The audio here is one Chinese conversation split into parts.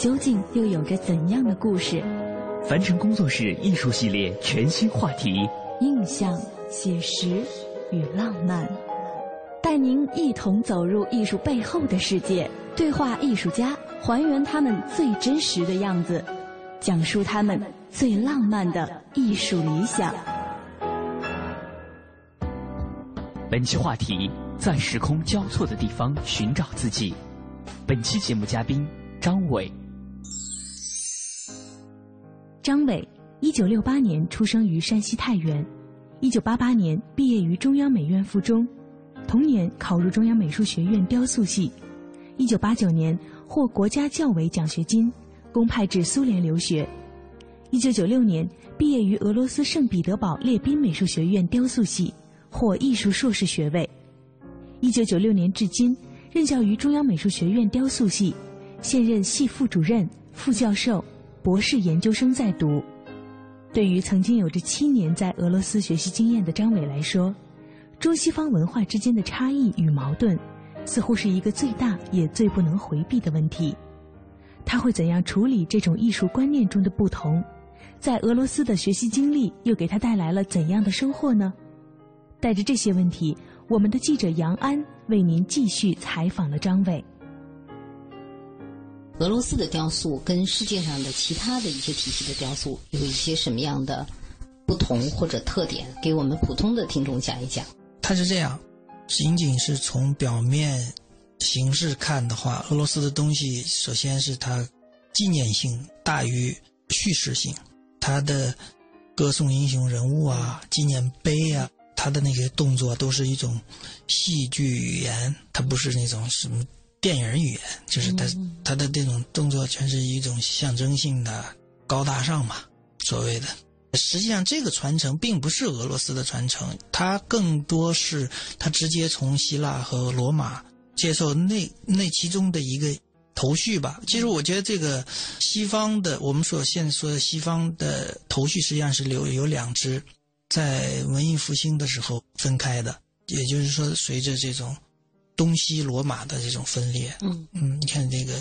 究竟又有着怎样的故事？凡尘工作室艺术系列全新话题：印象、写实与浪漫，带您一同走入艺术背后的世界，对话艺术家，还原他们最真实的样子。讲述他们最浪漫的艺术理想。本期话题：在时空交错的地方寻找自己。本期节目嘉宾张伟。张伟，一九六八年出生于山西太原，一九八八年毕业于中央美院附中，同年考入中央美术学院雕塑系，一九八九年获国家教委奖学金。公派至苏联留学，一九九六年毕业于俄罗斯圣彼得堡列宾美术学院雕塑系，获艺术硕士学位。一九九六年至今任教于中央美术学院雕塑系，现任系副主任、副教授、博士研究生在读。对于曾经有着七年在俄罗斯学习经验的张伟来说，中西方文化之间的差异与矛盾，似乎是一个最大也最不能回避的问题。他会怎样处理这种艺术观念中的不同？在俄罗斯的学习经历又给他带来了怎样的收获呢？带着这些问题，我们的记者杨安为您继续采访了张伟。俄罗斯的雕塑跟世界上的其他的一些体系的雕塑有一些什么样的不同或者特点？给我们普通的听众讲一讲。它是这样，仅仅是从表面。形式看的话，俄罗斯的东西首先是它纪念性大于叙事性，它的歌颂英雄人物啊、纪念碑啊，它的那些动作都是一种戏剧语言，它不是那种什么电影语言，就是他他的这种动作全是一种象征性的高大上嘛，所谓的。实际上，这个传承并不是俄罗斯的传承，它更多是它直接从希腊和罗马。接受那那其中的一个头绪吧。其实我觉得这个西方的，我们所现在说的西方的头绪，实际上是有有两支，在文艺复兴的时候分开的。也就是说，随着这种东西罗马的这种分裂，嗯嗯，你看这个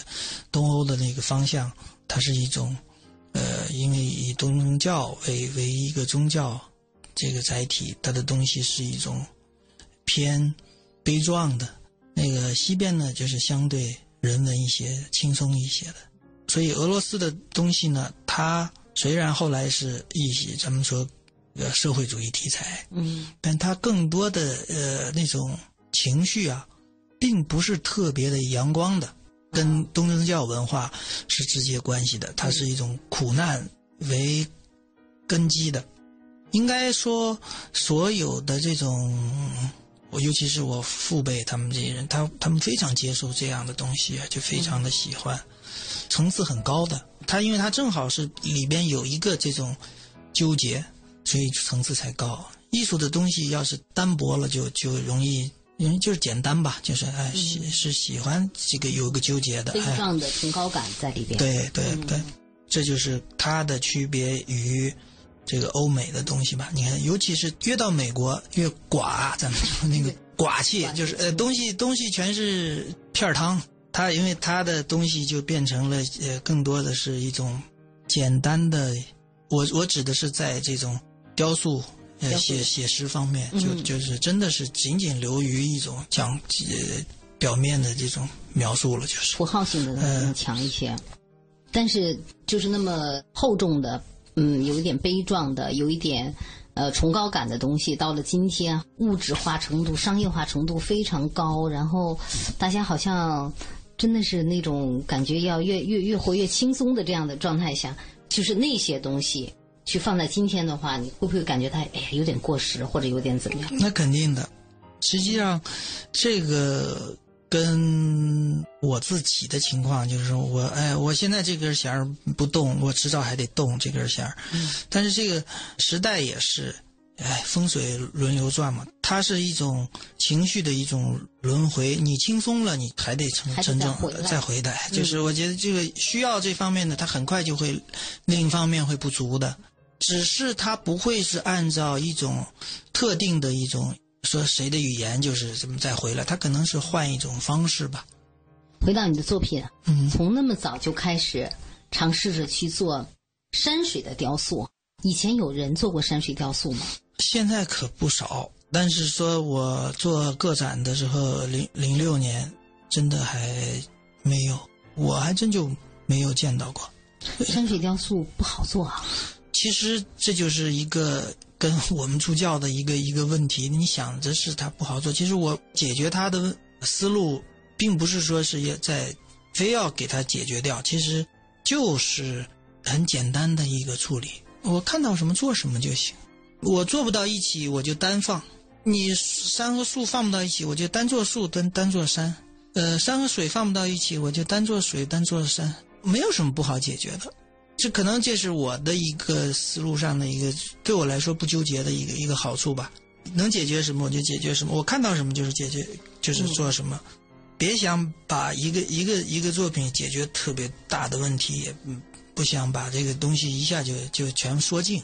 东欧的那个方向，它是一种呃，因为以东正教为为一个宗教这个载体，它的东西是一种偏悲壮的。那个西边呢，就是相对人文一些、轻松一些的。所以俄罗斯的东西呢，它虽然后来是一些咱们说呃社会主义题材，嗯，但它更多的呃那种情绪啊，并不是特别的阳光的，跟东正教文化是直接关系的。它是一种苦难为根基的。应该说，所有的这种。我尤其是我父辈他们这些人，他他们非常接受这样的东西，就非常的喜欢，层次很高的。他因为他正好是里边有一个这种纠结，所以层次才高。艺术的东西要是单薄了，就就容易，因为就是简单吧，就是哎喜是喜欢这个有个纠结的，悲壮的崇高感在里边。对对对，这就是它的区别于。这个欧美的东西吧，你看，尤其是越到美国越寡，咱们说那个 寡气，就是呃，东西东西全是片儿汤。它因为它的东西就变成了呃，更多的是一种简单的。我我指的是在这种雕塑、呃写写实方面，就就是真的是仅仅流于一种讲呃表面的这种描述了，就是。符号性的更强一些。但是就是那么厚重的，嗯，有一点悲壮的，有一点呃崇高感的东西，到了今天，物质化程度、商业化程度非常高，然后大家好像真的是那种感觉要越越越活越轻松的这样的状态下，就是那些东西去放在今天的话，你会不会感觉它哎呀有点过时，或者有点怎么样？那肯定的。实际上，这个跟我自己的情况就是说，我哎，我现在这根弦儿不动，我迟早还得动这根弦儿。嗯但是这个时代也是，哎，风水轮流转嘛，它是一种情绪的一种轮回。你轻松了，你还得成真正再回来再回来。嗯就是我觉得这个需要这方面的，它很快就会另一方面会不足的。只是它不会是按照一种特定的一种说谁的语言就是怎么再回来，它可能是换一种方式吧。回到你的作品，嗯从那么早就开始尝试着去做山水的雕塑。以前有人做过山水雕塑吗？现在可不少，但是说我做个展的时候，零零六年真的还没有，我还真就没有见到过。山水雕塑不好做啊。其实这就是一个跟我们助教的一个一个问题。你想着是它不好做，其实我解决它的思路，并不是说是要在非要给它解决掉，其实就是很简单的一个处理。我看到什么做什么就行，我做不到一起我就单放。你山和树放不到一起，我就单做树，单单做山。呃，山和水放不到一起，我就单做水，单做山，没有什么不好解决的。这可能这是我的一个思路上的一个对我来说不纠结的一个一个好处吧。能解决什么我就解决什么，我看到什么就是解决，就是做什么。别想把一个一个一个作品解决特别大的问题，也嗯不想把这个东西一下就就全说尽。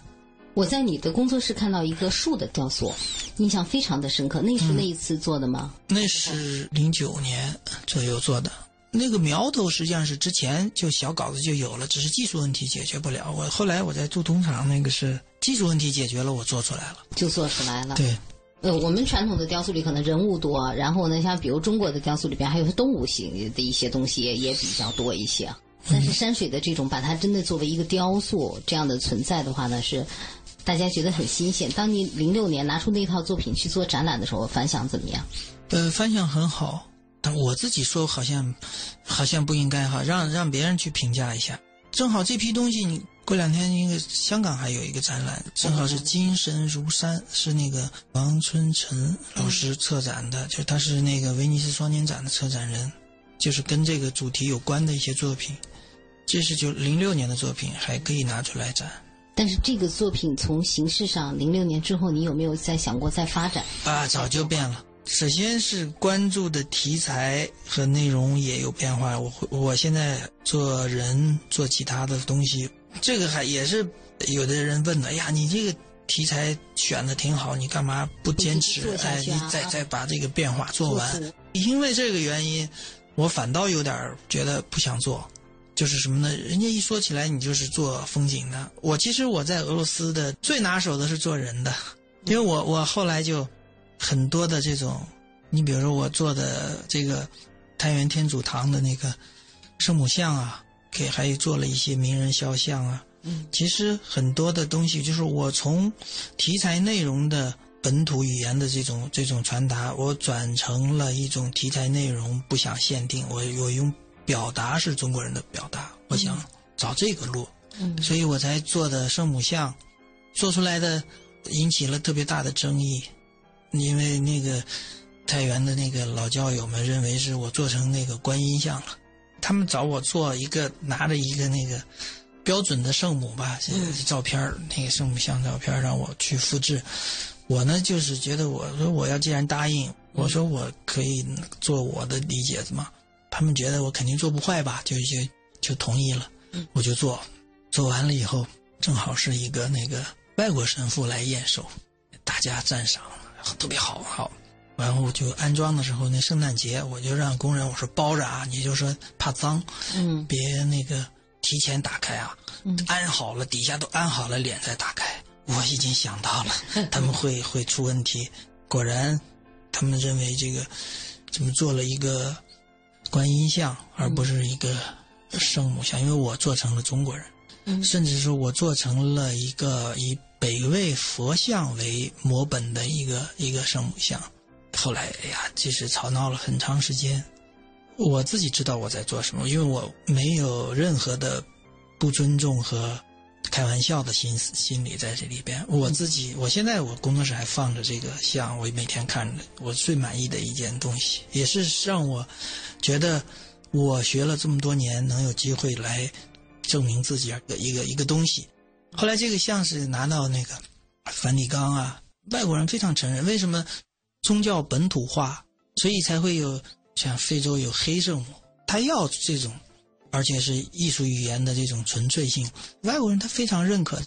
我在你的工作室看到一个树的雕塑，印象非常的深刻。那是那一次做的吗？那是零九年左右做的。那个苗头实际上是之前就小稿子就有了，只是技术问题解决不了。我后来我在铸铜厂那个是技术问题解决了，我做出来了。就做出来了。对，呃，我们传统的雕塑里可能人物多，然后呢，像比如中国的雕塑里边还有动物性的一些东西也也比较多一些。但是山水的这种把它真的作为一个雕塑这样的存在的话呢，是大家觉得很新鲜。当你零六年拿出那套作品去做展览的时候，反响怎么样？呃，反响很好，但我自己说好像好像不应该哈，让让别人去评价一下。正好这批东西，你过两天那个香港还有一个展览，正好是精神如山，是那个王春成老师策展的，就是他是那个威尼斯双年展的策展人，就是跟这个主题有关的一些作品。这是就零六年的作品，还可以拿出来展但是这个作品从形式上，零六年之后，你有没有再想过再发展？啊，早就变了。首先是关注的题材和内容也有变化。我会我现在做人做其他的东西，这个还也是有的人问的。哎呀，你这个题材选的挺好，你干嘛不坚持？不继续做下哎，去啊你再再把这个变化做完做。因为这个原因，我反倒有点觉得不想做。就是什么呢？人家一说起来，你就是做风景的。我其实我在俄罗斯的最拿手的是做人的，因为我我后来就很多的这种，你比如说我做的这个太原天主堂的那个圣母像啊，给还有做了一些名人肖像啊。嗯，其实很多的东西就是我从题材内容的本土语言的这种这种传达，我转成了一种题材内容不想限定，我我用表达是中国人的表达，我想找这个路，嗯。所以我才做的圣母像，做出来的引起了特别大的争议，因为那个太原的那个老教友们认为是我做成那个观音像了，他们找我做一个拿着一个那个标准的圣母吧，照片儿那个圣母像照片儿让我去复制，我呢就是觉得我说我要既然答应，我说我可以做我的理解嘛，他们觉得我肯定做不坏吧，就就就同意了，我就做，做完了以后正好是一个那个外国神父来验收，大家赞赏特别好好。然后就安装的时候，那圣诞节我就让工人我说包着啊，你就说怕脏，嗯。别那个提前打开啊，嗯。安好了底下都安好了，脸再打开。我已经想到了 他们会会出问题，果然他们认为这个怎么做了一个观音像，而不是一个圣母像，因为我做成了中国人，嗯。甚至说我做成了一个以北魏佛像为模本的一个一个圣母像。后来，哎呀，其实吵闹了很长时间。我自己知道我在做什么，因为我没有任何的不尊重和开玩笑的心思心理在这里边。我自己，我现在我工作室还放着这个像，我每天看着，我最满意的一件东西，也是让我觉得我学了这么多年，能有机会来证明自己的一个一个东西。后来这个像是拿到那个梵蒂冈啊，外国人非常承认，为什么宗教本土化，所以才会有像非洲有黑圣母，他要这种，而且是艺术语言的这种纯粹性，外国人他非常认可，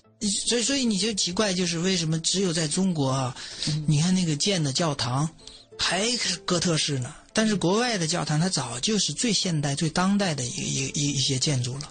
所以所以你就奇怪，就是为什么只有在中国啊，你看那个建的教堂还是哥特式呢，但是国外的教堂它早就是最现代、最当代的一一一一些建筑了，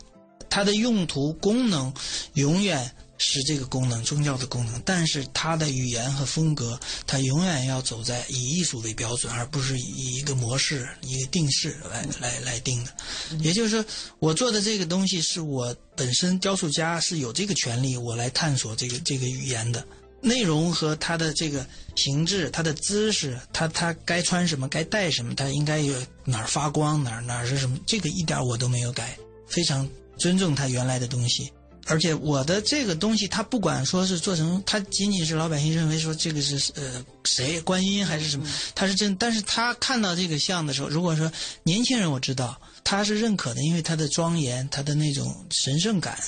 它的用途功能永远。是这个功能，宗教的功能，但是它的语言和风格，它永远要走在以艺术为标准，而不是以一个模式、一个定式来来来定的。也就是说，我做的这个东西是我本身雕塑家是有这个权利，我来探索这个这个语言的内容和它的这个形制、它的姿势、它它该穿什么、该戴什么，它应该有哪儿发光、哪儿哪儿是什么，这个一点我都没有改，非常尊重他原来的东西。而且我的这个东西，他不管说是做成，他仅仅是老百姓认为说这个是呃谁观音还是什么，他是真，但是他看到这个像的时候，如果说年轻人我知道他是认可的，因为他的庄严，他的那种神圣感，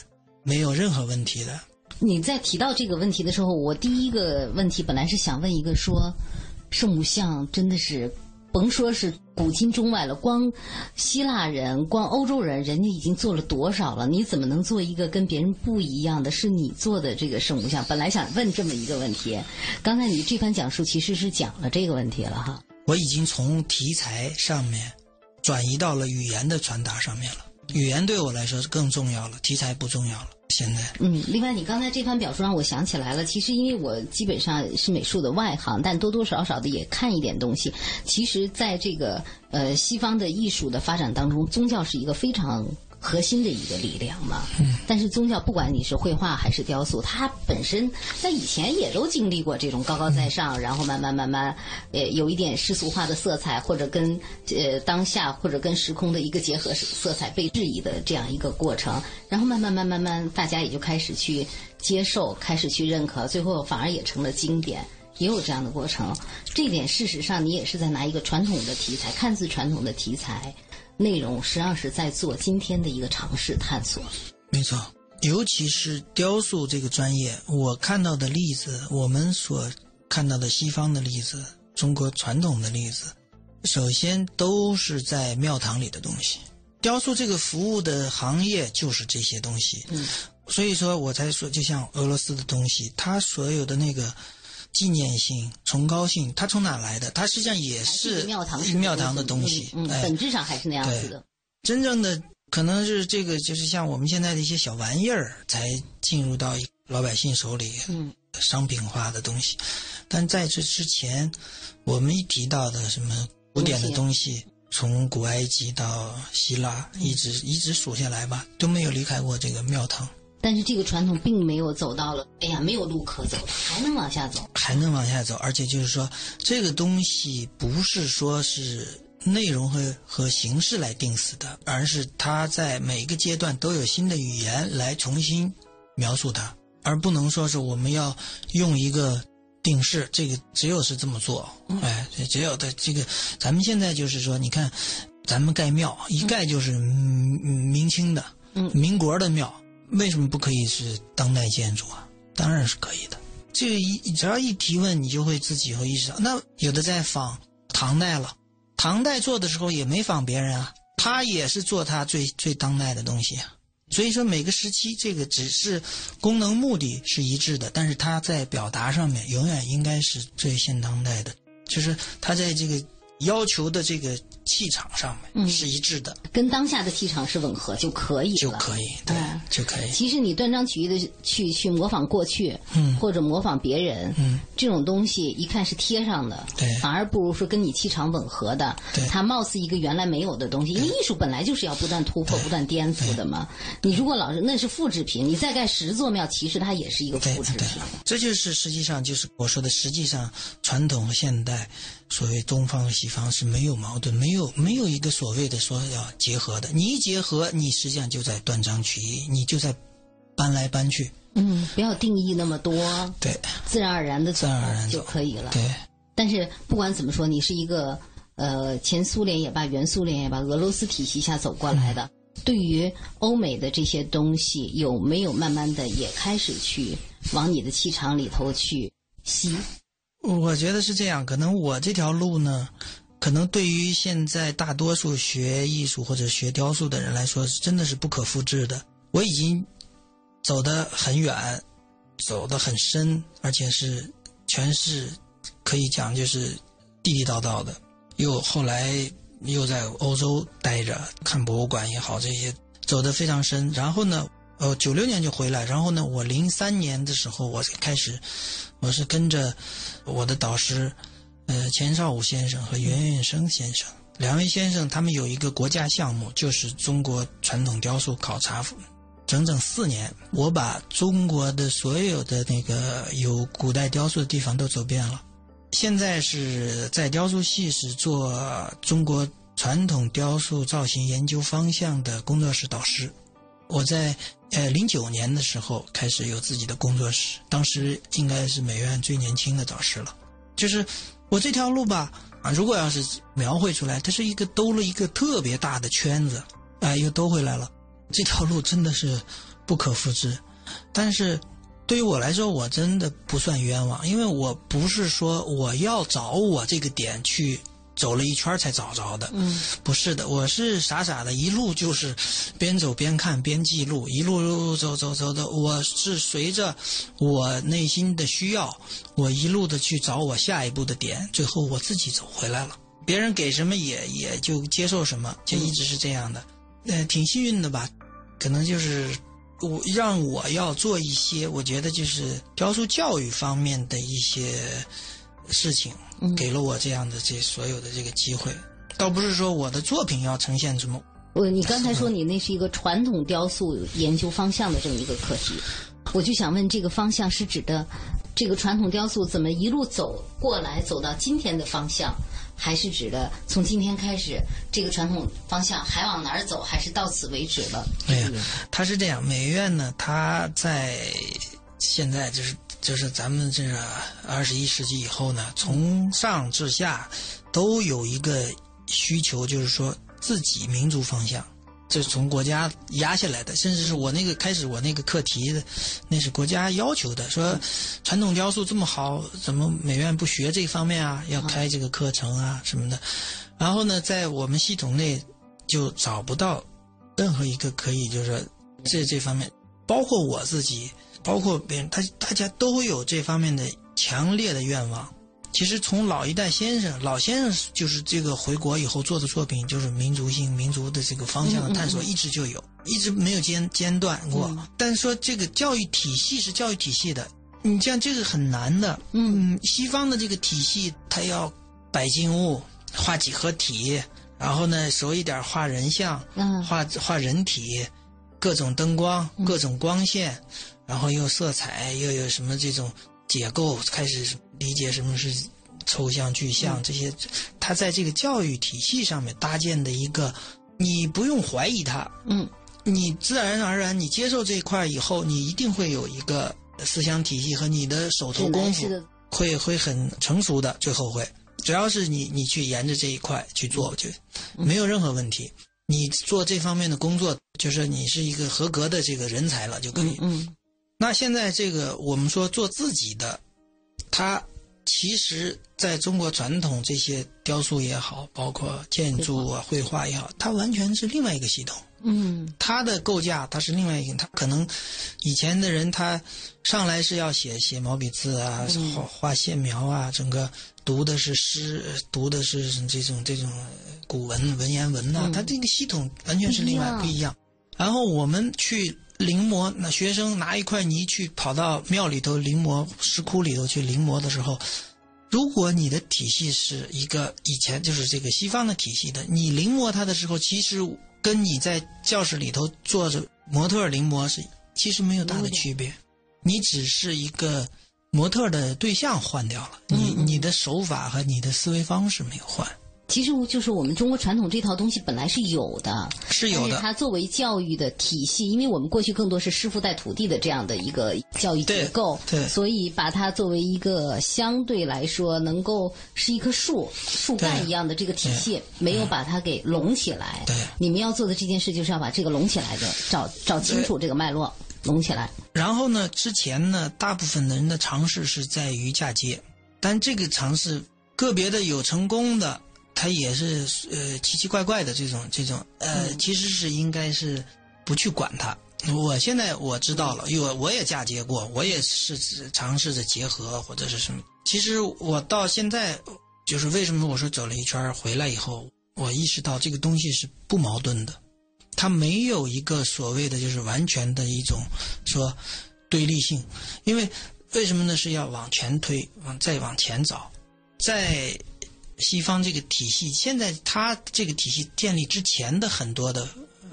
没有任何问题的。你在提到这个问题的时候，我第一个问题本来是想问一个说，圣母像真的是。甭说是古今中外了，光希腊人、光欧洲人，人家已经做了多少了？你怎么能做一个跟别人不一样的？是你做的这个圣母像？本来想问这么一个问题，刚才你这番讲述其实是讲了这个问题了哈。我已经从题材上面转移到了语言的传达上面了，语言对我来说是更重要了，题材不重要了。现在，嗯，另外，你刚才这番表述让我想起来了。其实，因为我基本上是美术的外行，但多多少少的也看一点东西。其实，在这个呃西方的艺术的发展当中，宗教是一个非常核心的一个力量嘛。嗯。但是，宗教不管你是绘画还是雕塑，它本身在以前也都经历过这种高高在上，然后慢慢慢慢，呃，有一点世俗化的色彩，或者跟呃当下或者跟时空的一个结合色彩被质疑的这样一个过程。然后慢慢慢慢慢，大家也就开始去接受，开始去认可，最后反而也成了经典，也有这样的过程。这一点事实上，你也是在拿一个传统的题材，看似传统的题材内容，实际上是在做今天的一个尝试探索。没错，尤其是雕塑这个专业，我看到的例子，我们所看到的西方的例子，中国传统的例子，首先都是在庙堂里的东西。雕塑这个服务的行业就是这些东西，嗯，所以说我才说，就像俄罗斯的东西，它所有的那个纪念性、崇高性，它从哪来的？它实际上也是庙堂庙堂的东西，本质上还是那样子的。真正的可能是这个，就是像我们现在的一些小玩意儿，才进入到老百姓手里，嗯，商品化的东西。但在这之前，我们一提到的什么古典的东西。从古埃及到希腊，一直一直数下来吧，都没有离开过这个庙堂。但是这个传统并没有走到了，哎呀，没有路可走，还能往下走，还能往下走。而且就是说，这个东西不是说是内容和和形式来定死的，而是它在每个阶段都有新的语言来重新描述它，而不能说是我们要用一个。定式这个只有是这么做，哎，只有的这个，咱们现在就是说，你看，咱们盖庙一盖就是明清的、民国的庙，为什么不可以是当代建筑啊？当然是可以的。这个一只要一提问，你就会自己会意识到，那有的在仿唐代了，唐代做的时候也没仿别人啊，他也是做他最最当代的东西啊。所以说，每个时期这个只是功能目的是一致的，但是他在表达上面永远应该是最现当代的，就是他在这个要求的这个气场上面是一致的，跟当下的气场是吻合就可以就可以。对，就可以。其实你断章取义的去去模仿过去，嗯。或者模仿别人，嗯，这种东西一看是贴上的，对。反而不如说跟你气场吻合的，对。它貌似一个原来没有的东西，因为艺术本来就是要不断突破、不断颠覆的嘛。你如果老是那是复制品，你再盖十座庙，其实它也是一个复制品。，这就是实际上就是我说的，实际上传统和现代，所谓东方和西方是没有矛盾，没有没有一个所谓的说要结合的。你一结合，你实际上就在断章取义，你就在搬来搬去。嗯，不要定义那么多，对自然而然的自然而然就可以了。对，但是不管怎么说，你是一个呃前苏联也罢，原苏联也罢，俄罗斯体系下走过来的，嗯对于欧美的这些东西，有没有慢慢的也开始去往你的气场里头去吸？我觉得是这样。可能我这条路呢，可能对于现在大多数学艺术或者学雕塑的人来说，真的是不可复制的。我已经走得很远，走得很深，而且是全是可以讲就是地地道道的。又后来又在欧洲待着，看博物馆也好，这些走得非常深。然后呢，呃，九六年就回来。然后呢，我零三年的时候，我才开始，我是跟着我的导师，呃，钱少武先生和袁运生先生两位先生，他们有一个国家项目，就是中国传统雕塑考察整整四年，我把中国的所有的那个有古代雕塑的地方都走遍了。现在是在雕塑系是做中国传统雕塑造型研究方向的工作室导师。我在呃零九年的时候开始有自己的工作室，当时应该是美院最年轻的导师了。就是我这条路吧，啊，如果要是描绘出来，它是一个兜了一个特别大的圈子，啊、又兜回来了。这条路真的是不可复制，但是对于我来说，我真的不算冤枉，因为我不是说我要找我这个点去走了一圈才找着的，嗯，不是的，我是傻傻的，一路就是边走边看边记录，一路走走走的，我是随着我内心的需要，我一路的去找我下一步的点，最后我自己走回来了。别人给什么也也就接受什么，就一直是这样的，呃，挺幸运的吧。可能就是我让我要做一些，我觉得就是雕塑教育方面的一些事情，给了我这样的这所有的这个机会。倒不是说我的作品要呈现什么，我你刚才说你那是一个传统雕塑研究方向的这么一个课题，我就想问，这个方向是指的这个传统雕塑怎么一路走过来，走到今天的方向，还是指的从今天开始这个传统方向还往哪儿走，还是到此为止了？哎呀，它是这样，美院呢，它在现在就是就是咱们这个二十一世纪以后呢，从上至下都有一个需求，就是说自己民族方向，这是从国家压下来的，甚至是我那个开始我那个课题的，那是国家要求的，说传统雕塑这么好，怎么美院不学这方面啊？要开这个课程啊什么的。然后呢，在我们系统内就找不到任何一个可以就是说这这方面，包括我自己，包括别人，他大家都会有这方面的强烈的愿望。其实从老一代先生，老先生就是这个回国以后做的作品，就是民族性、民族的这个方向的探索，一直就有，一直没有间间断过。但是说这个教育体系是教育体系的，你像这个很难的。嗯，西方的这个体系，它要摆静物、画几何体，然后呢熟一点画人像，嗯画画人体，各种灯光、各种光线，然后又色彩，又有什么这种解构，开始理解什么是抽象、具象这些。他在这个教育体系上面搭建的一个，你不用怀疑他，嗯，你自然而然你接受这一块以后，你一定会有一个思想体系和你的手头功夫会会很成熟的，最后会。只要是你你去沿着这一块去做，就没有任何问题。你做这方面的工作，就是你是一个合格的这个人才了就可以。嗯那现在这个我们说做自己的，它其实在中国传统这些雕塑也好，包括建筑啊、绘画也好，它完全是另外一个系统。嗯它的构架它是另外一个，它可能以前的人他上来是要写写毛笔字啊，画画线描啊，整个读的是诗，读的是这种这种古文文言文呐、它这个系统完全是另外不一样不一样。然后我们去临摹，那学生拿一块泥去跑到庙里头临摹石窟里头去临摹的时候，如果你的体系是一个以前就是这个西方的体系的，你临摹它的时候，其实跟你在教室里头坐着模特临摹是其实没有大的区别，你只是一个模特的对象换掉了，你你的手法和你的思维方式没有换。其实就是我们中国传统这套东西本来是有的，是有的。它作为教育的体系，因为我们过去更多是师傅带徒弟的这样的一个教育结构，对，所以把它作为一个相对来说能够是一棵树树干一样的这个体系，没有把它给拢起来。对，你们要做的这件事就是要把这个拢起来的找找清楚这个脉络，拢起来。然后呢，之前呢，大部分的人的尝试是在于嫁接，但这个尝试个别的有成功的。他也是呃奇奇怪怪的这种这种呃，其实是应该是不去管它。我现在我知道了，因为我也嫁接过，我也是尝试着结合或者是什么。其实我到现在就是为什么我说走了一圈回来以后，我意识到这个东西是不矛盾的，它没有一个所谓的就是完全的一种说对立性。因为为什么呢？是要往前推，往再往前找，在。西方这个体系，现在它这个体系建立之前的很多的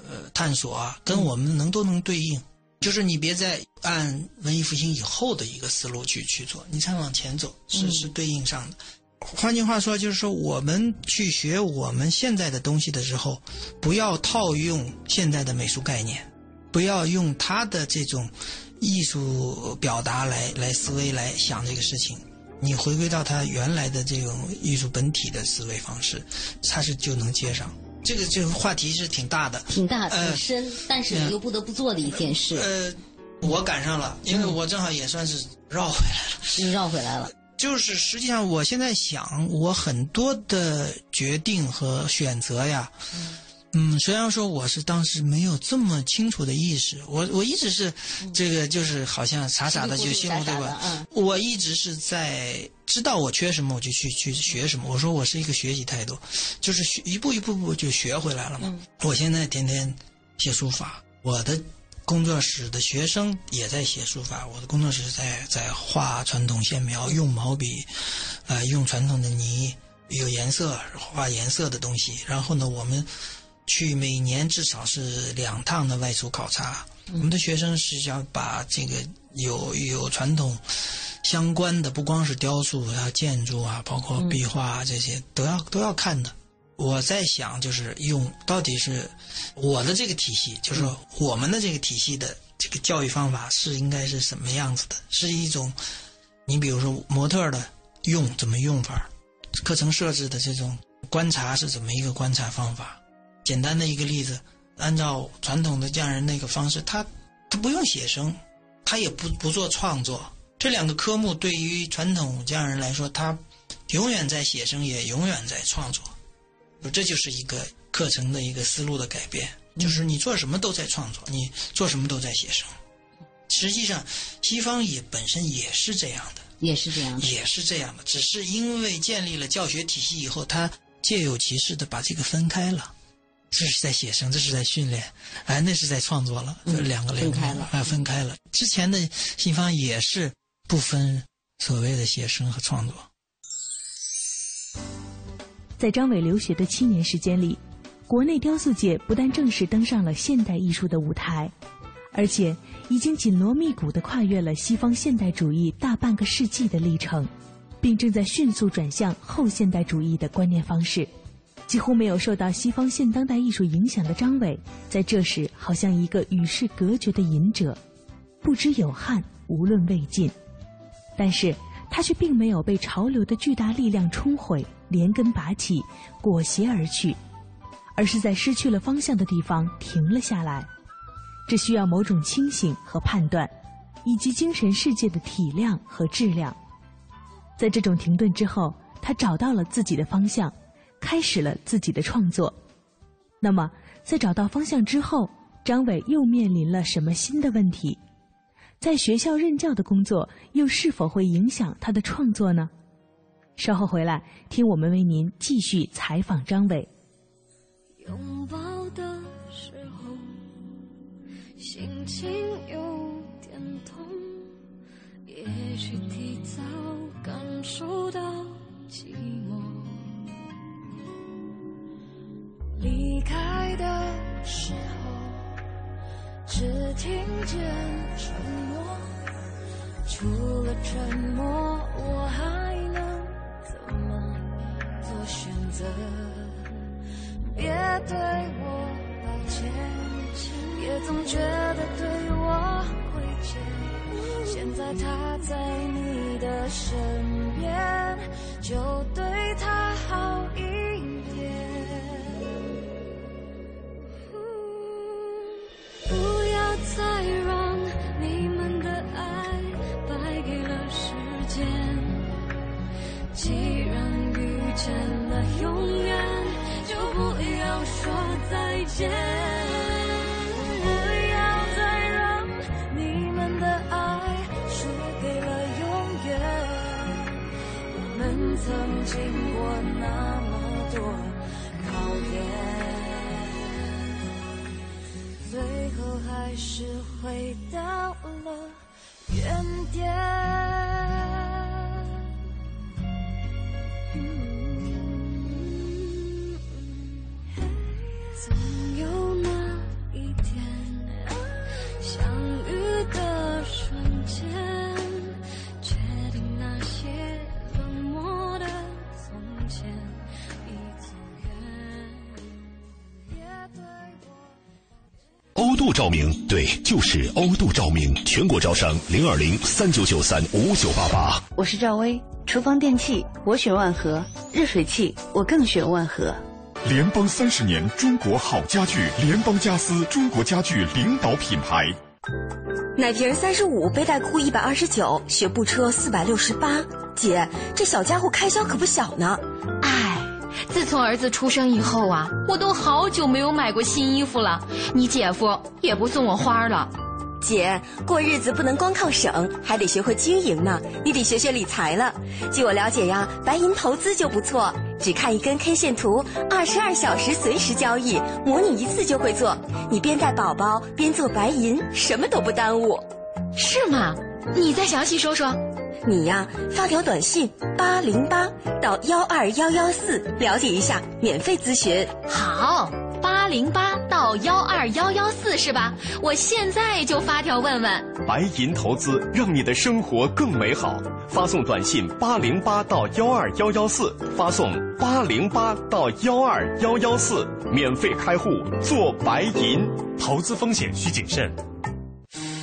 呃探索啊，跟我们能都能对应。就是你别再按文艺复兴以后的一个思路去去做，你才往前走，是是对应上的。换句话说，就是说我们去学我们现在的东西的时候，不要套用现在的美术概念，不要用他的这种艺术表达来来思维来想这个事情。你回归到他原来的这种艺术本体的思维方式，他是就能接上。这个这个话题是挺大的，挺大挺深，但是你又不得不做的一件事。呃，我赶上了，因为我正好也算是绕回来了。你绕回来了。就是实际上，我现在想，我很多的决定和选择呀。嗯，虽然说我是当时没有这么清楚的意识，我我一直是这个就是好像傻傻的就信了，对吧？嗯，我一直是在知道我缺什么，我就去去学什么。我说我是一个学习态度，就是学一步一步步就学回来了嘛。我现在天天写书法，我的工作室的学生也在写书法，我的工作室在在画传统线描，用毛笔，啊，用传统的泥，有颜色画颜色的东西。然后呢，我们。去每年至少是两趟的外出考察，我们的学生是想把这个有有传统相关的，不光是雕塑啊、建筑啊，包括壁画啊这些都要都要看的。我在想，就是用到底是我的这个体系，就是我们的这个体系的这个教育方法是应该是什么样子的？是一种，你比如说模特的用怎么用法，课程设置的这种观察是怎么一个观察方法？简单的一个例子，按照传统的匠人那个方式，他他不用写生，他也不不做创作。这两个科目对于传统匠人来说，他永远在写生，也永远在创作。这就是一个课程的一个思路的改变，就是你做什么都在创作，你做什么都在写生。实际上，西方也本身也是这样的，也是这样，也是这样的。只是因为建立了教学体系以后，他借有其事的把这个分开了。这是在写生，这是在训练，哎，那是在创作了，两个分开了，哎，分开了。之前的西方也是不分所谓的写生和创作。在张伟留学的七年时间里，国内雕塑界不但正式登上了现代艺术的舞台，而且已经紧锣密鼓的跨越了西方现代主义大半个世纪的历程，并正在迅速转向后现代主义的观念方式。几乎没有受到西方现当代艺术影响的张伟，在这时好像一个与世隔绝的隐者，不知有汉，无论魏晋。但是他却并没有被潮流的巨大力量冲毁，连根拔起，裹挟而去，而是在失去了方向的地方停了下来。这需要某种清醒和判断，以及精神世界的体量和质量。在这种停顿之后，他找到了自己的方向。开始了自己的创作，那么在找到方向之后，张伟又面临了什么新的问题？在学校任教的工作又是否会影响他的创作呢？稍后回来听我们为您继续采访张伟。拥抱的时候，心情有点痛，也许提早感受到寂寞。离开的时候，只听见沉默。除了沉默，我还能怎么做选择？别对我抱歉，也总觉得对我亏欠。现在他在你的身边，就对他好一点。永远，就不要说再见。不要再让你们的爱输给了永远。我们曾经过那么多考验。最后还是回到了原点。欧度照明，对，就是欧度照明，全国招商零二零三九九三五九八八。我是赵薇，厨房电器我选万和，热水器我更选万和。联邦三十年，中国好家具，联邦家私，中国家具领导品牌。奶瓶三十五，背带裤一百二十九，学步车四百六十八。姐，这小家伙开销可不小呢。唉，自从儿子出生以后啊，我都好久没有买过新衣服了。你姐夫也不送我花了。姐，过日子不能光靠省，还得学会经营呢。你得学学理财了。据我了解呀，白银投资就不错，只看一根 K 线图，二十二小时随时交易，模拟一次就会做。你边带宝宝边做白银，什么都不耽误。是吗？你再详细说说。你呀，发条短信八零八到幺二幺幺四了解一下，免费咨询。好，八零八到幺二幺幺四是吧？我现在就发条问问。白银投资让你的生活更美好，发送短信八零八到幺二幺幺四，发送八零八到幺二幺幺四，免费开户做白银。投资风险需谨慎。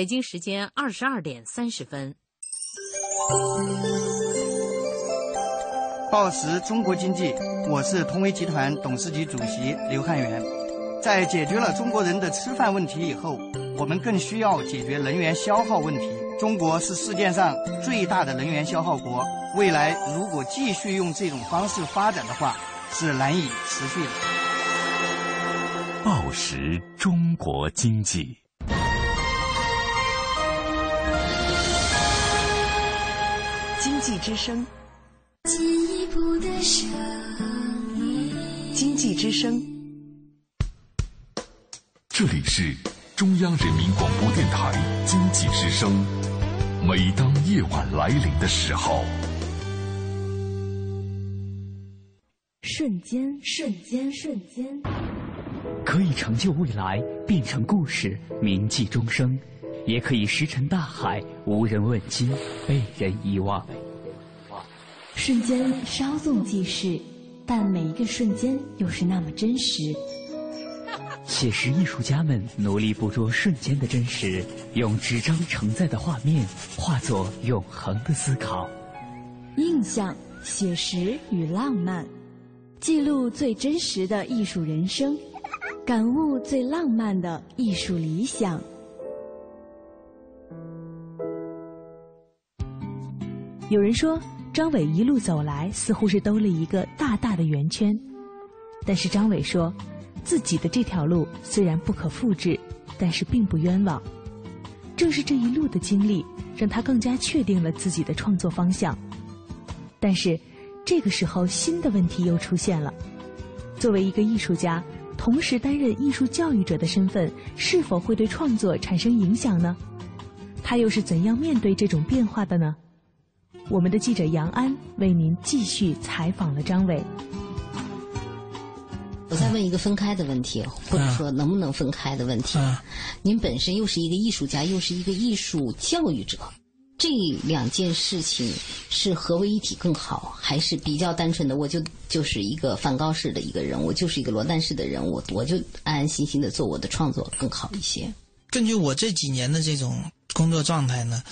北京时间二十二点三十分。报时中国经济，我是通威集团董事局主席刘汉元。在解决了中国人的吃饭问题以后，我们更需要解决能源消耗问题。中国是世界上最大的能源消耗国，未来如果继续用这种方式发展的话，是难以持续的。报时中国经济。经济之声，进一步的声音。经济之声，这里是中央人民广播电台经济之声。每当夜晚来临的时候，瞬间，瞬间，瞬间，可以成就未来，变成故事，铭记终生。也可以石沉大海，无人问津，被人遗忘。瞬间稍纵即逝，但每一个瞬间又是那么真实。写实艺术家们努力捕捉瞬间的真实，用纸张承载的画面化作永恒的思考。印象、写实与浪漫，记录最真实的艺术人生，感悟最浪漫的艺术理想。有人说，张伟一路走来似乎是兜了一个大大的圆圈，但是张伟说。自己的这条路虽然不可复制，但是并不冤枉。正是这一路的经历，让他更加确定了自己的创作方向。但是，这个时候新的问题又出现了：作为一个艺术家，同时担任艺术教育者的身份，是否会对创作产生影响呢？他又是怎样面对这种变化的呢？我们的记者杨安为您继续采访了张伟。我再问一个分开的问题，或者说能不能分开的问题。您本身又是一个艺术家，又是一个艺术教育者，这两件事情是合为一体更好，还是比较单纯的？我就就是一个梵高式的一个人我，就是一个罗丹式的人我，我就安安心心的做我的创作更好一些。根据我这几年的这种工作状态呢，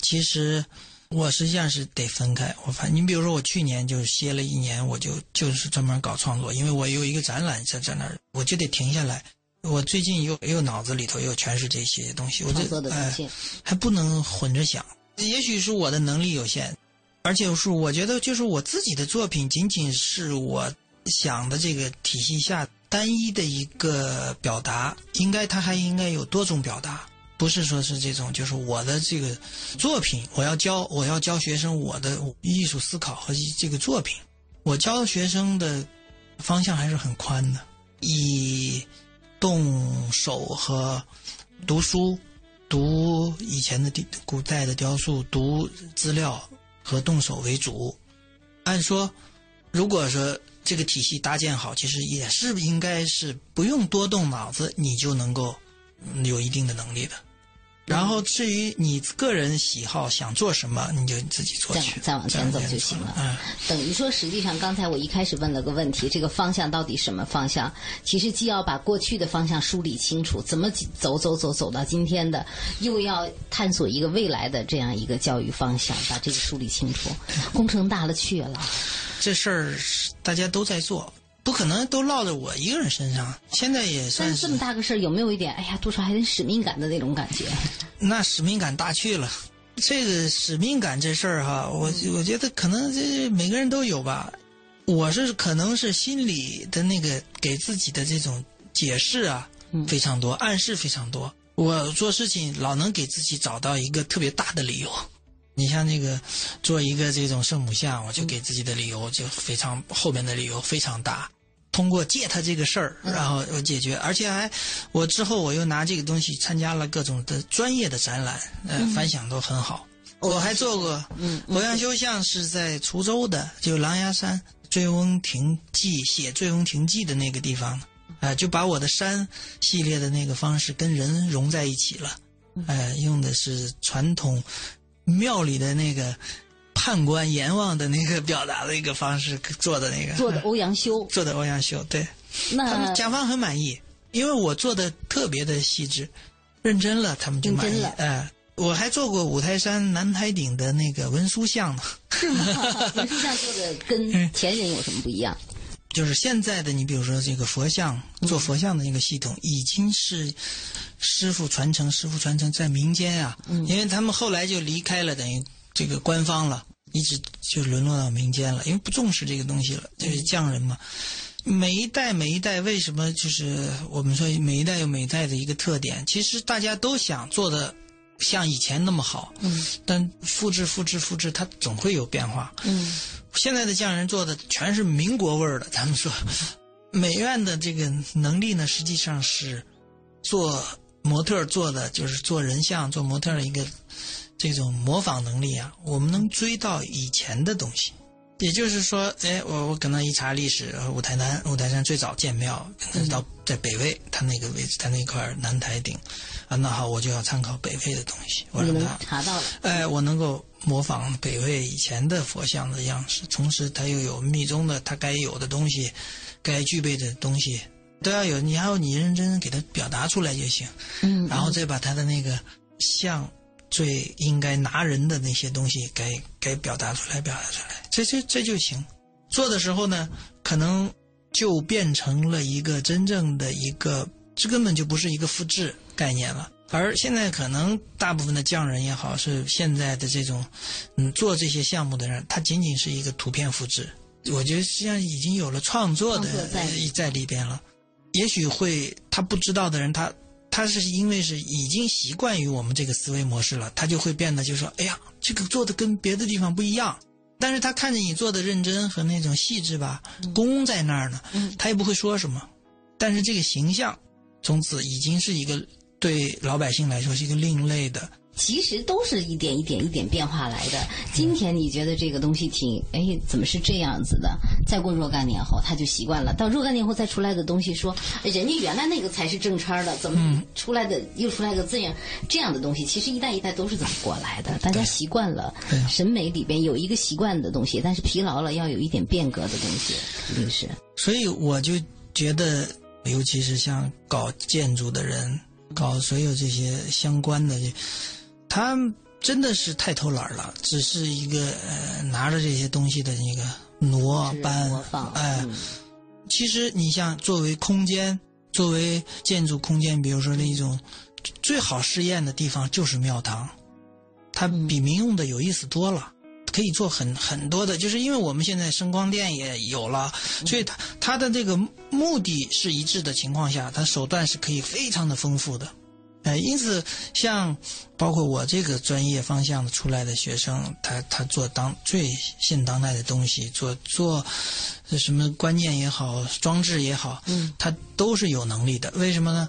其实。我实际上是得分开。我反，你比如说，我去年就歇了一年，我就就是专门搞创作，因为我有一个展览在在那儿，我就得停下来。我最近又又脑子里头又全是这些东西，我这哎还不能混着想。也许是我的能力有限，而且是我觉得就是我自己的作品仅仅是我想的这个体系下单一的一个表达，应该它还应该有多种表达。不是说是这种，就是我的这个作品，我要教我要教学生我的艺术思考和这个作品，我教学生的方向还是很宽的，以动手和读书、读以前的古代的雕塑、读资料和动手为主。按说，如果说这个体系搭建好，其实也是应该是不用多动脑子，你就能够有一定的能力的。然后至于你个人喜好想做什么，你就自己做去，再往前走就行了。嗯，等于说，实际上刚才我一开始问了个问题，这个方向到底什么方向？其实既要把过去的方向梳理清楚，怎么走走走走到今天的，又要探索一个未来的这样一个教育方向，把这个梳理清楚，工程大了去了。这事儿大家都在做。不可能都落在我一个人身上。现在也算是这么大个事儿，有没有一点哎呀，多少还点使命感的那种感觉？那使命感大去了。这个使命感这事儿哈，我我觉得可能这每个人都有吧。我是可能是心里的那个给自己的这种解释啊，非常多，暗示非常多。我做事情老能给自己找到一个特别大的理由。你像那个做一个这种圣母像，我就给自己的理由就非常后面的理由非常大。通过借他这个事儿，然后我解决，而且还我之后我又拿这个东西参加了各种的专业的展览，呃，反响都很好。我还做过，嗯，欧阳修像是在滁州的，就狼牙山《醉翁亭记》写《醉翁亭记》的那个地方，啊，就把我的山系列的那个方式跟人融在一起了，呃，用的是传统庙里的那个。判官阎王的那个表达的一个方式做的那个做的欧阳修做的欧阳修对，那甲方很满意，因为我做的特别的细致，认真了，他们就满意。哎，我还做过五台山南台顶的那个文殊像呢。是吗？文殊像做的跟前人有什么不一样？就是现在的你比如说这个佛像做佛像的那个系统，已经是师傅传承，师傅传承在民间啊，因为他们后来就离开了，等于这个官方了。一直就沦落到民间了，因为不重视这个东西了，就是匠人嘛。每一代每一代，为什么就是我们说每一代有每一代的一个特点？其实大家都想做的像以前那么好，嗯，但复制复制复制，它总会有变化。嗯，现在的匠人做的全是民国味儿的。咱们说，美院的这个能力呢，实际上是做模特做的，就是做人像、做模特的一个。这种模仿能力啊，我们能追到以前的东西，也就是说，哎，我我可能一查历史，五台山五台山最早建庙，可能到在北魏，它那个位置，它那块南台顶，啊，那好，我就要参考北魏的东西。我让他查到了？哎，我能够模仿北魏以前的佛像的样式，同时它又有密宗的它该有的东西，该具备的东西都要有。你还有你认真给它表达出来就行，嗯，然后再把它的那个像最应该拿人的那些东西该该表达出来，表达出来，这这这就行。做的时候呢，可能就变成了一个真正的一个，这根本就不是一个复制概念了。而现在可能大部分的匠人也好，是现在的这种，嗯，做这些项目的人，他仅仅是一个图片复制。我觉得实际上已经有了创作的在里边了。也许会他不知道的人，他他是因为是已经习惯于我们这个思维模式了，他就会变得就说：“哎呀，这个做的跟别的地方不一样。”但是他看着你做的认真和那种细致吧，功在那儿呢，他也不会说什么。但是这个形象，从此已经是一个。对老百姓来说是一个另类的，其实都是一点一点一点变化来的。今天你觉得这个东西挺，哎，怎么是这样子的？再过若干年后，他就习惯了。到若干年后再出来的东西，说人家原来那个才是正差的，怎么出来的又出来个这样这样的东西？其实一代一代都是这么过来的，大家习惯了。审美里边有一个习惯的东西，但是疲劳了要有一点变革的东西，肯定是。所以我就觉得，尤其是像搞建筑的人。搞所有这些相关的，他真的是太偷懒了，只是一个呃拿着这些东西的那个挪搬，哎，其实你像作为空间，作为建筑空间，比如说那种最好试验的地方就是庙堂，它比民用的有意思多了。可以做很很多的，就是因为我们现在声光电也有了，所以它它的这个目的是一致的情况下，它手段是可以非常的丰富的，呃，因此像包括我这个专业方向的出来的学生，他他做当最现当代的东西，做做什么观念也好，装置也好，嗯，他都是有能力的。为什么呢？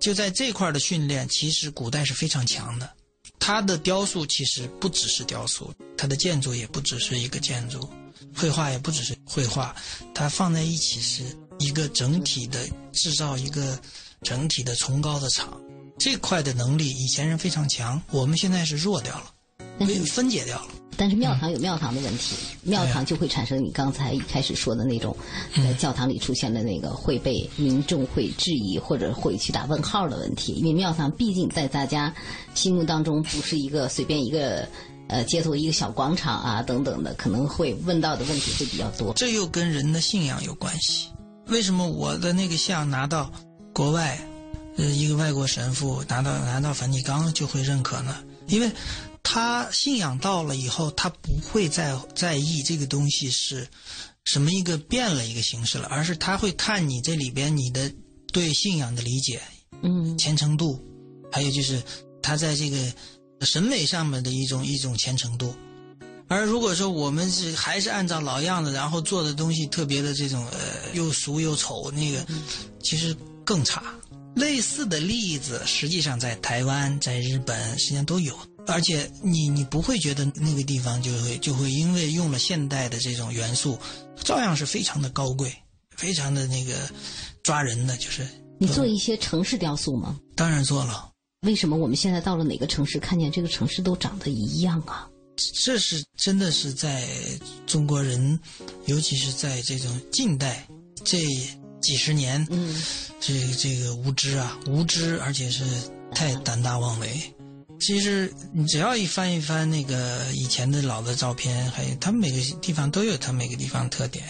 就在这块的训练，其实古代是非常强的。它的雕塑其实不只是雕塑，它的建筑也不只是一个建筑，绘画也不只是绘画，它放在一起是一个整体的制造一个整体的崇高的场。这块的能力以前人非常强，我们现在是弱掉了，被分解掉了。但是庙堂有庙堂的问题，庙堂就会产生你刚才一开始说的那种，在教堂里出现的那个会被民众会质疑或者会去打问号的问题。因为庙堂毕竟在大家心目当中不是一个随便一个呃街头一个小广场啊等等的，可能会问到的问题会比较多。这又跟人的信仰有关系。为什么我的那个像拿到国外，呃一个外国神父拿到拿到梵蒂冈就会认可呢？因为。他信仰到了以后，他不会再在意这个东西是什么一个变了一个形式了，而是他会看你这里边你的对信仰的理解，嗯，虔诚度，还有就是他在这个审美上面的一种一种虔诚度。而如果说我们是还是按照老样子，然后做的东西特别的这种呃又俗又丑，那个其实更差。类似的例子，实际上在台湾、在日本，实际上都有。而且你你不会觉得那个地方就会就会因为用了现代的这种元素，照样是非常的高贵，非常的那个抓人的。就是你做一些城市雕塑吗？当然做了。为什么我们现在到了哪个城市，看见这个城市都长得一样啊？这是真的是在中国人，尤其是在这种近代这几十年，嗯，这这个无知啊，无知，而且是太胆大妄为。其实你只要一翻一翻那个以前的老的照片，还有他们每个地方都有他每个地方特点，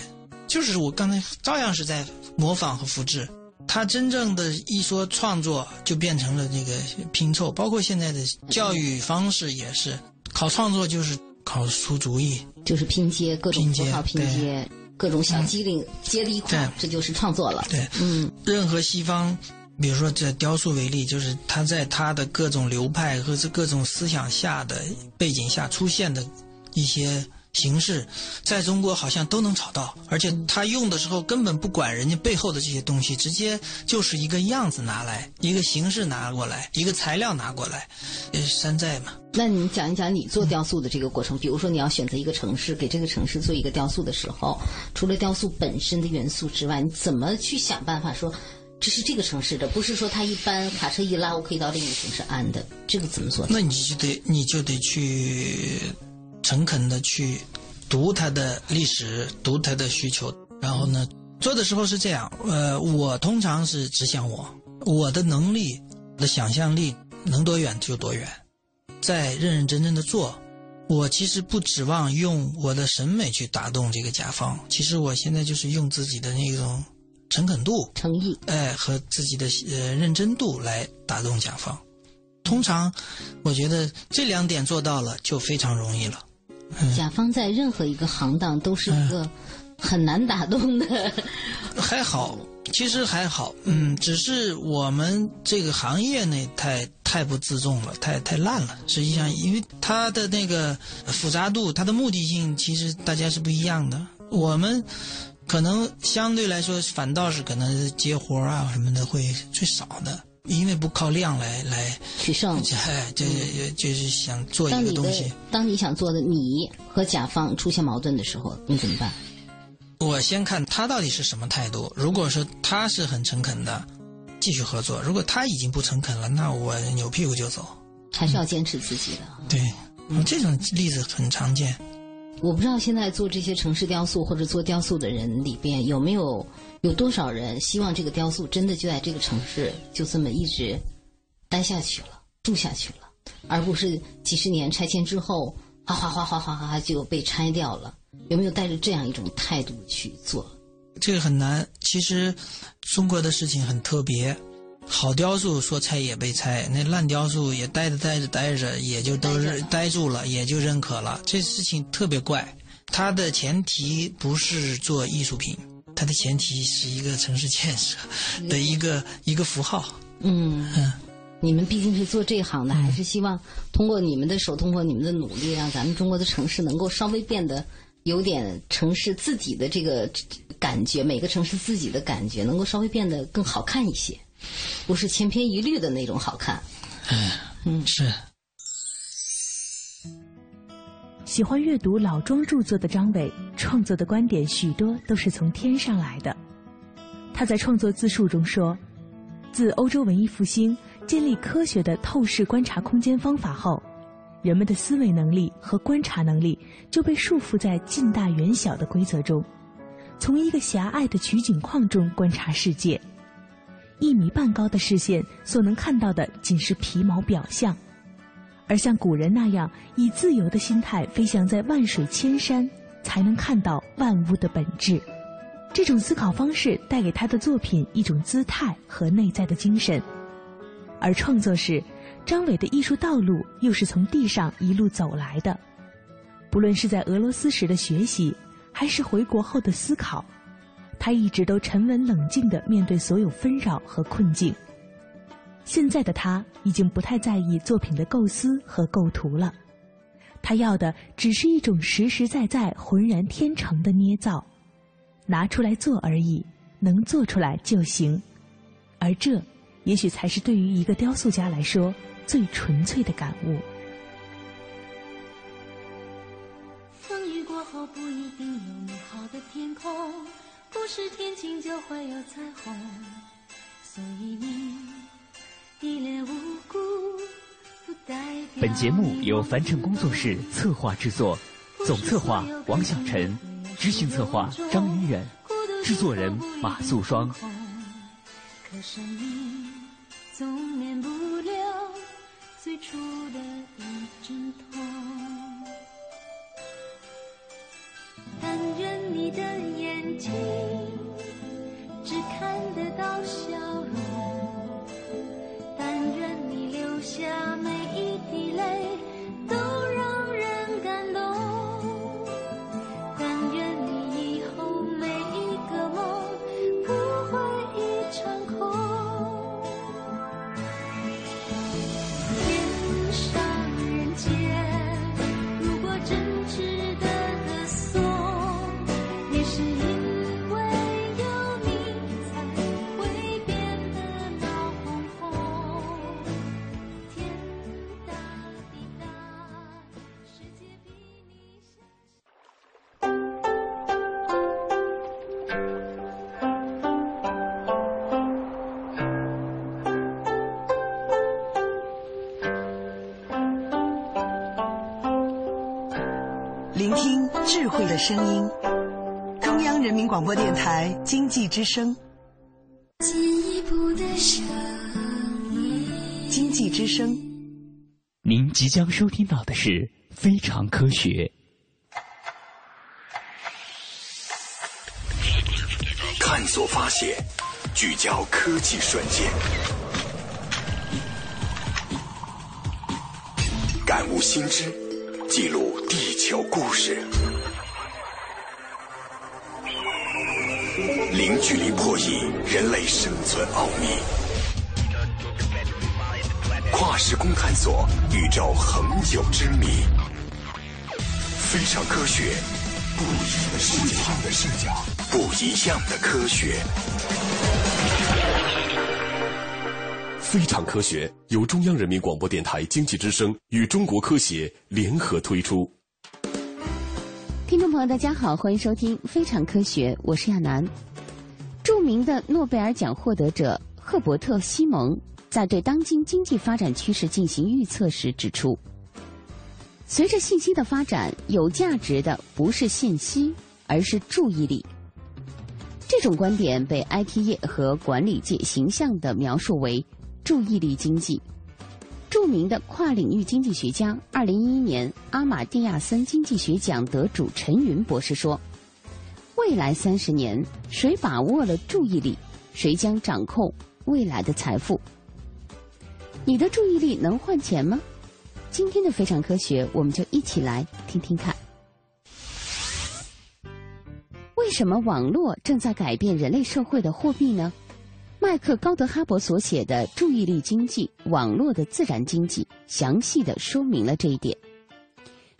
就是我刚才照样是在模仿和复制。他真正的一说创作，就变成了那个拼凑。包括现在的教育方式也是，考创作就是考出主意，就是拼接各种符号拼接，各种小机灵接在一块，这就是创作了。对，嗯，任何西方。比如说，这雕塑为例，就是他在他的各种流派和这各种思想下的背景下出现的一些形式，在中国好像都能找到，而且他用的时候根本不管人家背后的这些东西，直接就是一个样子拿来，一个形式拿过来，一个材料拿过来，山寨嘛。那你讲一讲你做雕塑的这个过程，比如说你要选择一个城市，给这个城市做一个雕塑的时候，除了雕塑本身的元素之外，你怎么去想办法说？这是这个城市的，不是说他一般卡车一拉，我可以到另一个城市安的。这个怎么做？那你就得，你就得去诚恳的去读他的历史，读他的需求，然后呢，做的时候是这样，呃，我通常是只想我，我的能力、的想象力能多远就多远，再认认真真的做。我其实不指望用我的审美去打动这个甲方，其实我现在就是用自己的那种诚恳度、诚意，哎，和自己的呃认真度来打动甲方。通常，我觉得这两点做到了就非常容易了。甲方在任何一个行当都是一个很难打动的。还好，其实还好，嗯，只是我们这个行业呢太太不自重了，太太烂了。实际上，因为它的那个复杂度、它的目的性，其实大家是不一样的。我们可能相对来说，反倒是可能接活啊什么的会最少的。因为不靠量来来取胜，哎，这就是想做一个东西。当你想做的，你和甲方出现矛盾的时候，你怎么办？我先看他到底是什么态度。如果说他是很诚恳的，继续合作；如果他已经不诚恳了，那我扭屁股就走。还是要坚持自己的。对，这种例子很常见。我不知道现在做这些城市雕塑或者做雕塑的人里边有没有。有多少人希望这个雕塑真的就在这个城市就这么一直待下去了、住下去了，而不是几十年拆迁之后哗哗哗哗哗哗就被拆掉了？有没有带着这样一种态度去做？这个很难。其实中国的事情很特别，好雕塑说拆也被拆，那烂雕塑也待着待着待着也就都是待住了，也就认可了。这事情特别怪，它的前提不是做艺术品。它的前提是一个城市建设的一个一个符号。嗯嗯，你们毕竟是做这行的，还是希望通过你们的手，通过你们的努力，让咱们中国的城市能够稍微变得有点城市自己的这个感觉，每个城市自己的感觉能够稍微变得更好看一些，不是千篇一律的那种好看。嗯嗯是。喜欢阅读老庄著作的张伟，创作的观点许多都是从天上来的。他在创作自述中说：“自欧洲文艺复兴建立科学的透视观察空间方法后，人们的思维能力和观察能力就被束缚在近大远小的规则中，从一个狭隘的取景框中观察世界。一米半高的视线所能看到的仅是皮毛表象。”而像古人那样以自由的心态飞翔在万水千山，才能看到万物的本质。这种思考方式带给他的作品一种姿态和内在的精神。而创作时，张伟的艺术道路又是从地上一路走来的。不论是在俄罗斯时的学习，还是回国后的思考，他一直都沉稳冷静地面对所有纷扰和困境。现在的他已经不太在意作品的构思和构图了，他要的只是一种实实在在、浑然天成的捏造，拿出来做而已，能做出来就行。而这，也许才是对于一个雕塑家来说最纯粹的感悟。风雨过后不一定有美好的天空，不是天晴就会有彩虹，所以你一脸无辜。本节目由凡尘工作室策划制作，总策划王小晨，执行策划张云远，制作人马素双。可是你总免不了最初的情，只看得到笑容。但愿你留下美。的声音。中央人民广播电台经济之声。进一步的声音。经济之声。您即将收听到的是《非常科学》。探索发现，聚焦科技瞬间，感悟新知，记录地球故事，距离破译人类生存奥秘，跨时空探索宇宙恒久之谜。非常科学，不一样的视角，不一样的科学。非常科学由中央人民广播电台经济之声与中国科协联合推出。听众朋友，大家好，欢迎收听《非常科学》，我是亚楠。著名的诺贝尔奖获得者赫伯特·西蒙在对当今经济发展趋势进行预测时指出，随着信息的发展，有价值的不是信息，而是注意力。这种观点被 IT 业和管理界形象地描述为“注意力经济”。著名的跨领域经济学家、二零一一年阿马蒂亚森经济学奖得主陈云博士说：“未来三十年，谁把握了注意力，谁将掌控未来的财富。”你的注意力能换钱吗？今天的非常科学，我们就一起来听听看。为什么网络正在改变人类社会的货币呢？麦克高德哈伯所写的《注意力经济：网络的自然经济》详细的说明了这一点。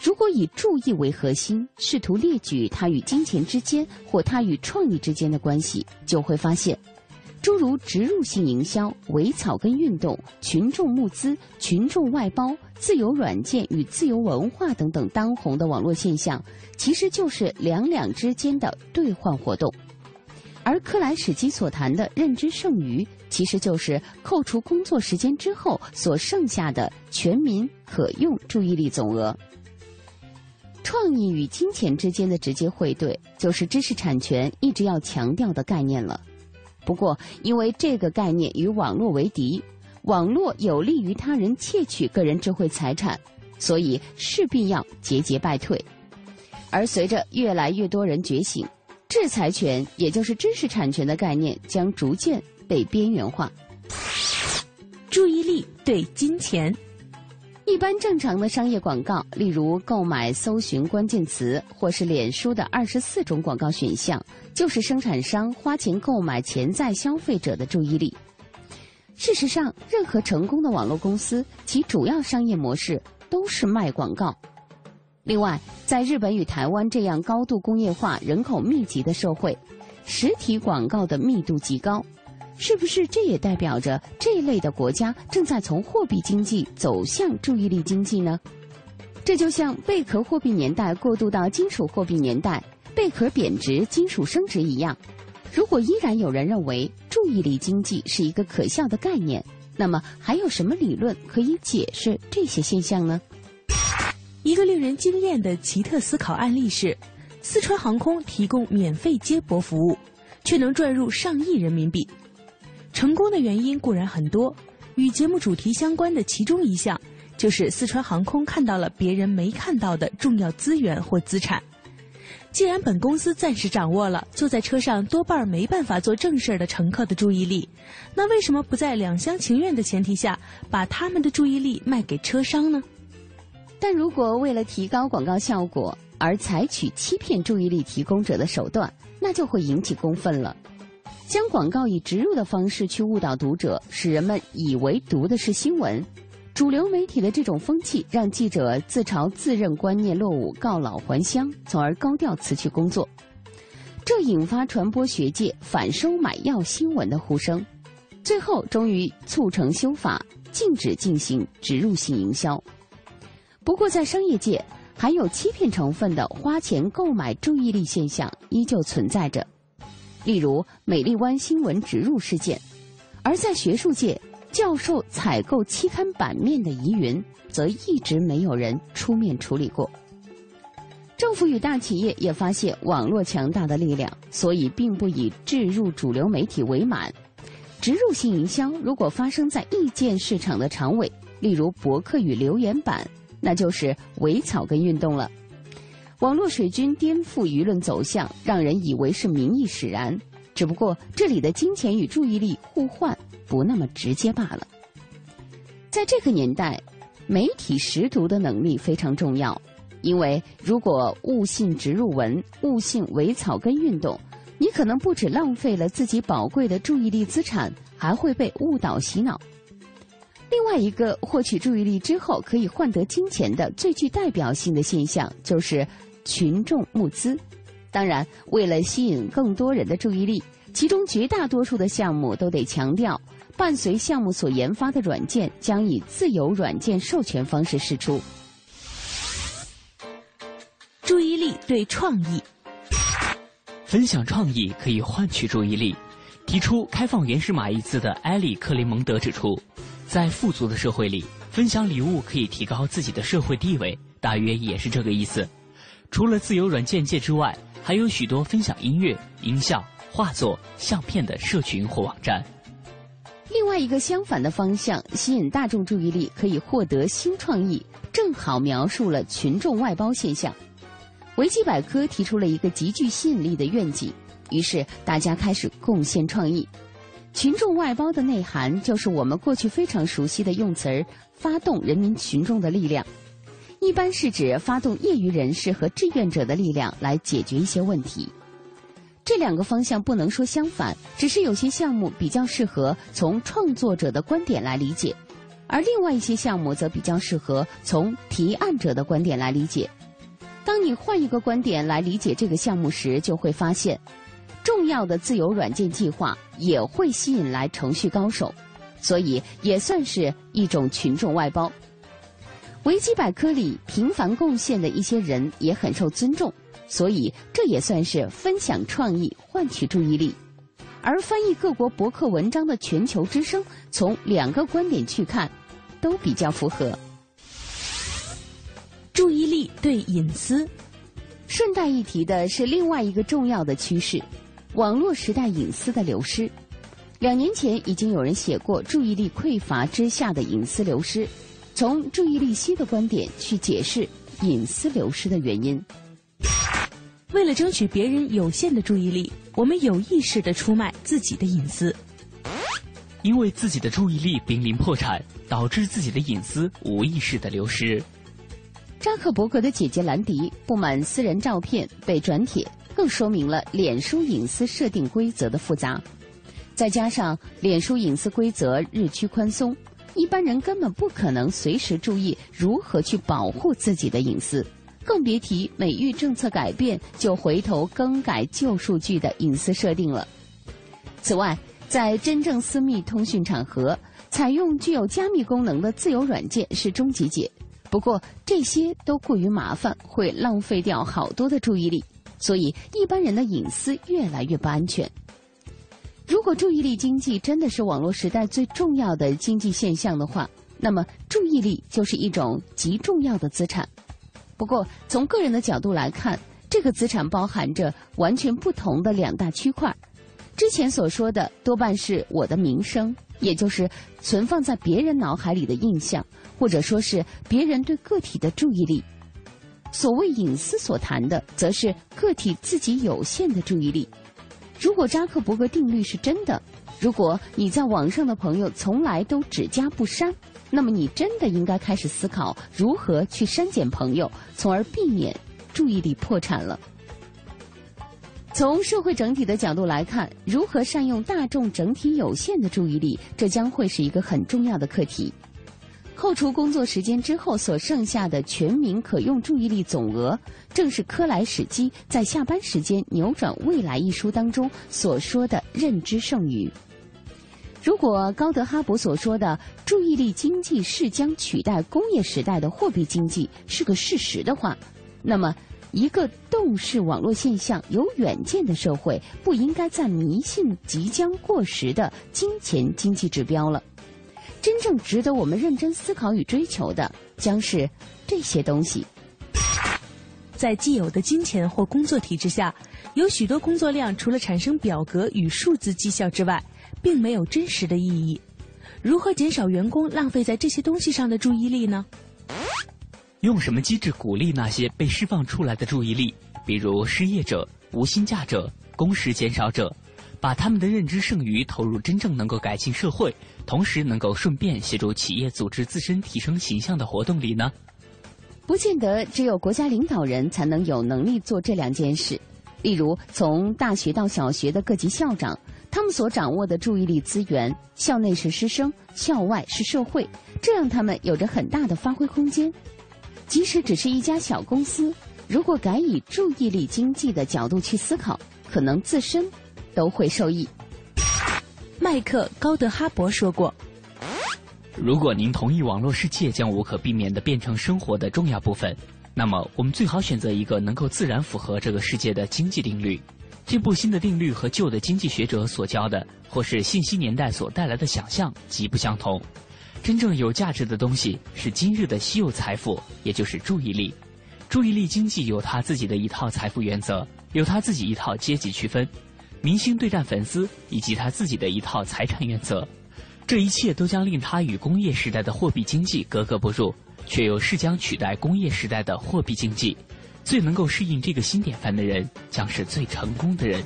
如果以注意为核心，试图列举它与金钱之间或它与创意之间的关系，就会发现，诸如植入性营销、伪草根运动、群众募资、群众外包、自由软件与自由文化等等当红的网络现象，其实就是两两之间的兑换活动。而克莱史基所谈的认知剩余，其实就是扣除工作时间之后所剩下的全民可用注意力总额。创意与金钱之间的直接汇兑，就是知识产权一直要强调的概念了。不过，因为这个概念与网络为敌，网络有利于他人窃取个人智慧财产，所以势必要节节败退。而随着越来越多人觉醒，制裁权，也就是知识产权的概念，将逐渐被边缘化。注意力对金钱，一般正常的商业广告，例如购买搜寻关键词，或是脸书的二十四种广告选项，就是生产商花钱购买潜在消费者的注意力。事实上，任何成功的网络公司，其主要商业模式都是卖广告。另外，在日本与台湾这样高度工业化、人口密集的社会，实体广告的密度极高，是不是这也代表着这一类的国家正在从货币经济走向注意力经济呢？这就像贝壳货币年代过渡到金属货币年代，贝壳贬值，金属升值一样。如果依然有人认为注意力经济是一个可笑的概念，那么还有什么理论可以解释这些现象呢？一个令人惊艳的奇特思考案例是，四川航空提供免费接驳服务，却能赚入上亿人民币。成功的原因固然很多，与节目主题相关的其中一项，就是四川航空看到了别人没看到的重要资源或资产。既然本公司暂时掌握了坐在车上多半没办法做正事儿的乘客的注意力，那为什么不在两厢情愿的前提下，把他们的注意力卖给车商呢？但如果为了提高广告效果而采取欺骗注意力提供者的手段，那就会引起公愤了。将广告以植入的方式去误导读者，使人们以为读的是新闻。主流媒体的这种风气，让记者自嘲自认观念落伍、告老还乡，从而高调辞去工作。这引发传播学界反收买要新闻的呼声，最后终于促成修法，禁止进行植入性营销。不过，在商业界，含有欺骗成分的花钱购买注意力现象依旧存在着，例如美丽湾新闻植入事件；而在学术界，教授采购期刊版面的疑云，则一直没有人出面处理过。政府与大企业也发现网络强大的力量，所以并不以置入主流媒体为满。植入性营销如果发生在意见市场的长尾，例如博客与留言板，那就是伪草根运动了。网络水军颠覆舆论走向，让人以为是民意使然。只不过这里的金钱与注意力互换不那么直接罢了。在这个年代，媒体识读的能力非常重要，因为如果误信植入文、误信伪草根运动，你可能不止浪费了自己宝贵的注意力资产，还会被误导洗脑。另外一个获取注意力之后可以换得金钱的最具代表性的现象，就是群众募资。当然，为了吸引更多人的注意力，其中绝大多数的项目都得强调，伴随项目所研发的软件将以自由软件授权方式释出。注意力对创意，分享创意可以换取注意力。提出开放原始码一词的埃里克雷蒙德指出，在富足的社会里，分享礼物可以提高自己的社会地位，大约也是这个意思。除了自由软件界之外，还有许多分享音乐、音效、画作、相片的社群或网站。另外一个相反的方向，吸引大众注意力可以获得新创意，正好描述了群众外包现象。维基百科提出了一个极具吸引力的愿景，于是大家开始贡献创意。群众外包的内涵就是我们过去非常熟悉的用词儿——发动人民群众的力量。一般是指发动业余人士和志愿者的力量来解决一些问题。这两个方向不能说相反，只是有些项目比较适合从创作者的观点来理解，而另外一些项目则比较适合从提案者的观点来理解。当你换一个观点来理解这个项目时，就会发现，重要的自由软件计划也会吸引来程序高手，所以也算是一种群众外包。维基百科里频繁贡献的一些人也很受尊重，所以这也算是分享创意换取注意力。而翻译各国博客文章的全球之声，从两个观点去看，都比较符合。注意力对隐私，顺带一提的是另外一个重要的趋势：网络时代隐私的流失。两年前已经有人写过注意力匮乏之下的隐私流失。从注意力稀的观点去解释隐私流失的原因。为了争取别人有限的注意力，我们有意识的出卖自己的隐私。因为自己的注意力濒临破产，导致自己的隐私无意识的流失。扎克伯格的姐姐兰迪不满私人照片被转帖，更说明了脸书隐私设定规则的复杂。再加上脸书隐私规则日趋宽松。一般人根本不可能随时注意如何去保护自己的隐私，更别提美育政策改变就回头更改旧数据的隐私设定了。此外，在真正私密通讯场合，采用具有加密功能的自由软件是终极解。不过，这些都过于麻烦，会浪费掉好多的注意力，所以一般人的隐私越来越不安全。如果注意力经济真的是网络时代最重要的经济现象的话，那么注意力就是一种极重要的资产。不过，从个人的角度来看，这个资产包含着完全不同的两大区块。之前所说的多半是我的名声，也就是存放在别人脑海里的印象，或者说是别人对个体的注意力。所谓隐私所谈的，则是个体自己有限的注意力。如果扎克伯格定律是真的，如果你在网上的朋友从来都只加不删，那么你真的应该开始思考如何去删减朋友，从而避免注意力破产了。从社会整体的角度来看，如何善用大众整体有限的注意力，这将会是一个很重要的课题。扣除工作时间之后所剩下的全民可用注意力总额，正是科莱史基在《下班时间扭转未来》一书当中所说的认知剩余。如果高德哈伯所说的注意力经济是将取代工业时代的货币经济是个事实的话，那么一个动视网络现象有远见的社会，不应该再迷信即将过时的金钱经济指标了。真正值得我们认真思考与追求的，将是这些东西：在既有的金钱或工作体制下，有许多工作量除了产生表格与数字绩效之外，并没有真实的意义。如何减少员工浪费在这些东西上的注意力呢？用什么机制鼓励那些被释放出来的注意力？比如失业者、无薪假者、工时减少者，把他们的认知剩余投入真正能够改进社会，同时能够顺便协助企业组织自身提升形象的活动里呢？不见得只有国家领导人才能有能力做这两件事。例如，从大学到小学的各级校长，他们所掌握的注意力资源，校内是师生，校外是社会，这让他们有着很大的发挥空间。即使只是一家小公司，如果改以注意力经济的角度去思考，可能自身都会受益。麦克高德哈伯说过。如果您同意网络世界将无可避免地变成生活的重要部分，那么我们最好选择一个能够自然符合这个世界的经济定律。这部新的定律和旧的经济学者所教的，或是信息年代所带来的想象极不相同。真正有价值的东西是今日的稀有财富，也就是注意力。注意力经济有它自己的一套财富原则，有它自己一套阶级区分，明星对战粉丝，以及他自己的一套财产原则。这一切都将令他与工业时代的货币经济格格不入，却又是将取代工业时代的货币经济。最能够适应这个新典范的人，将是最成功的人。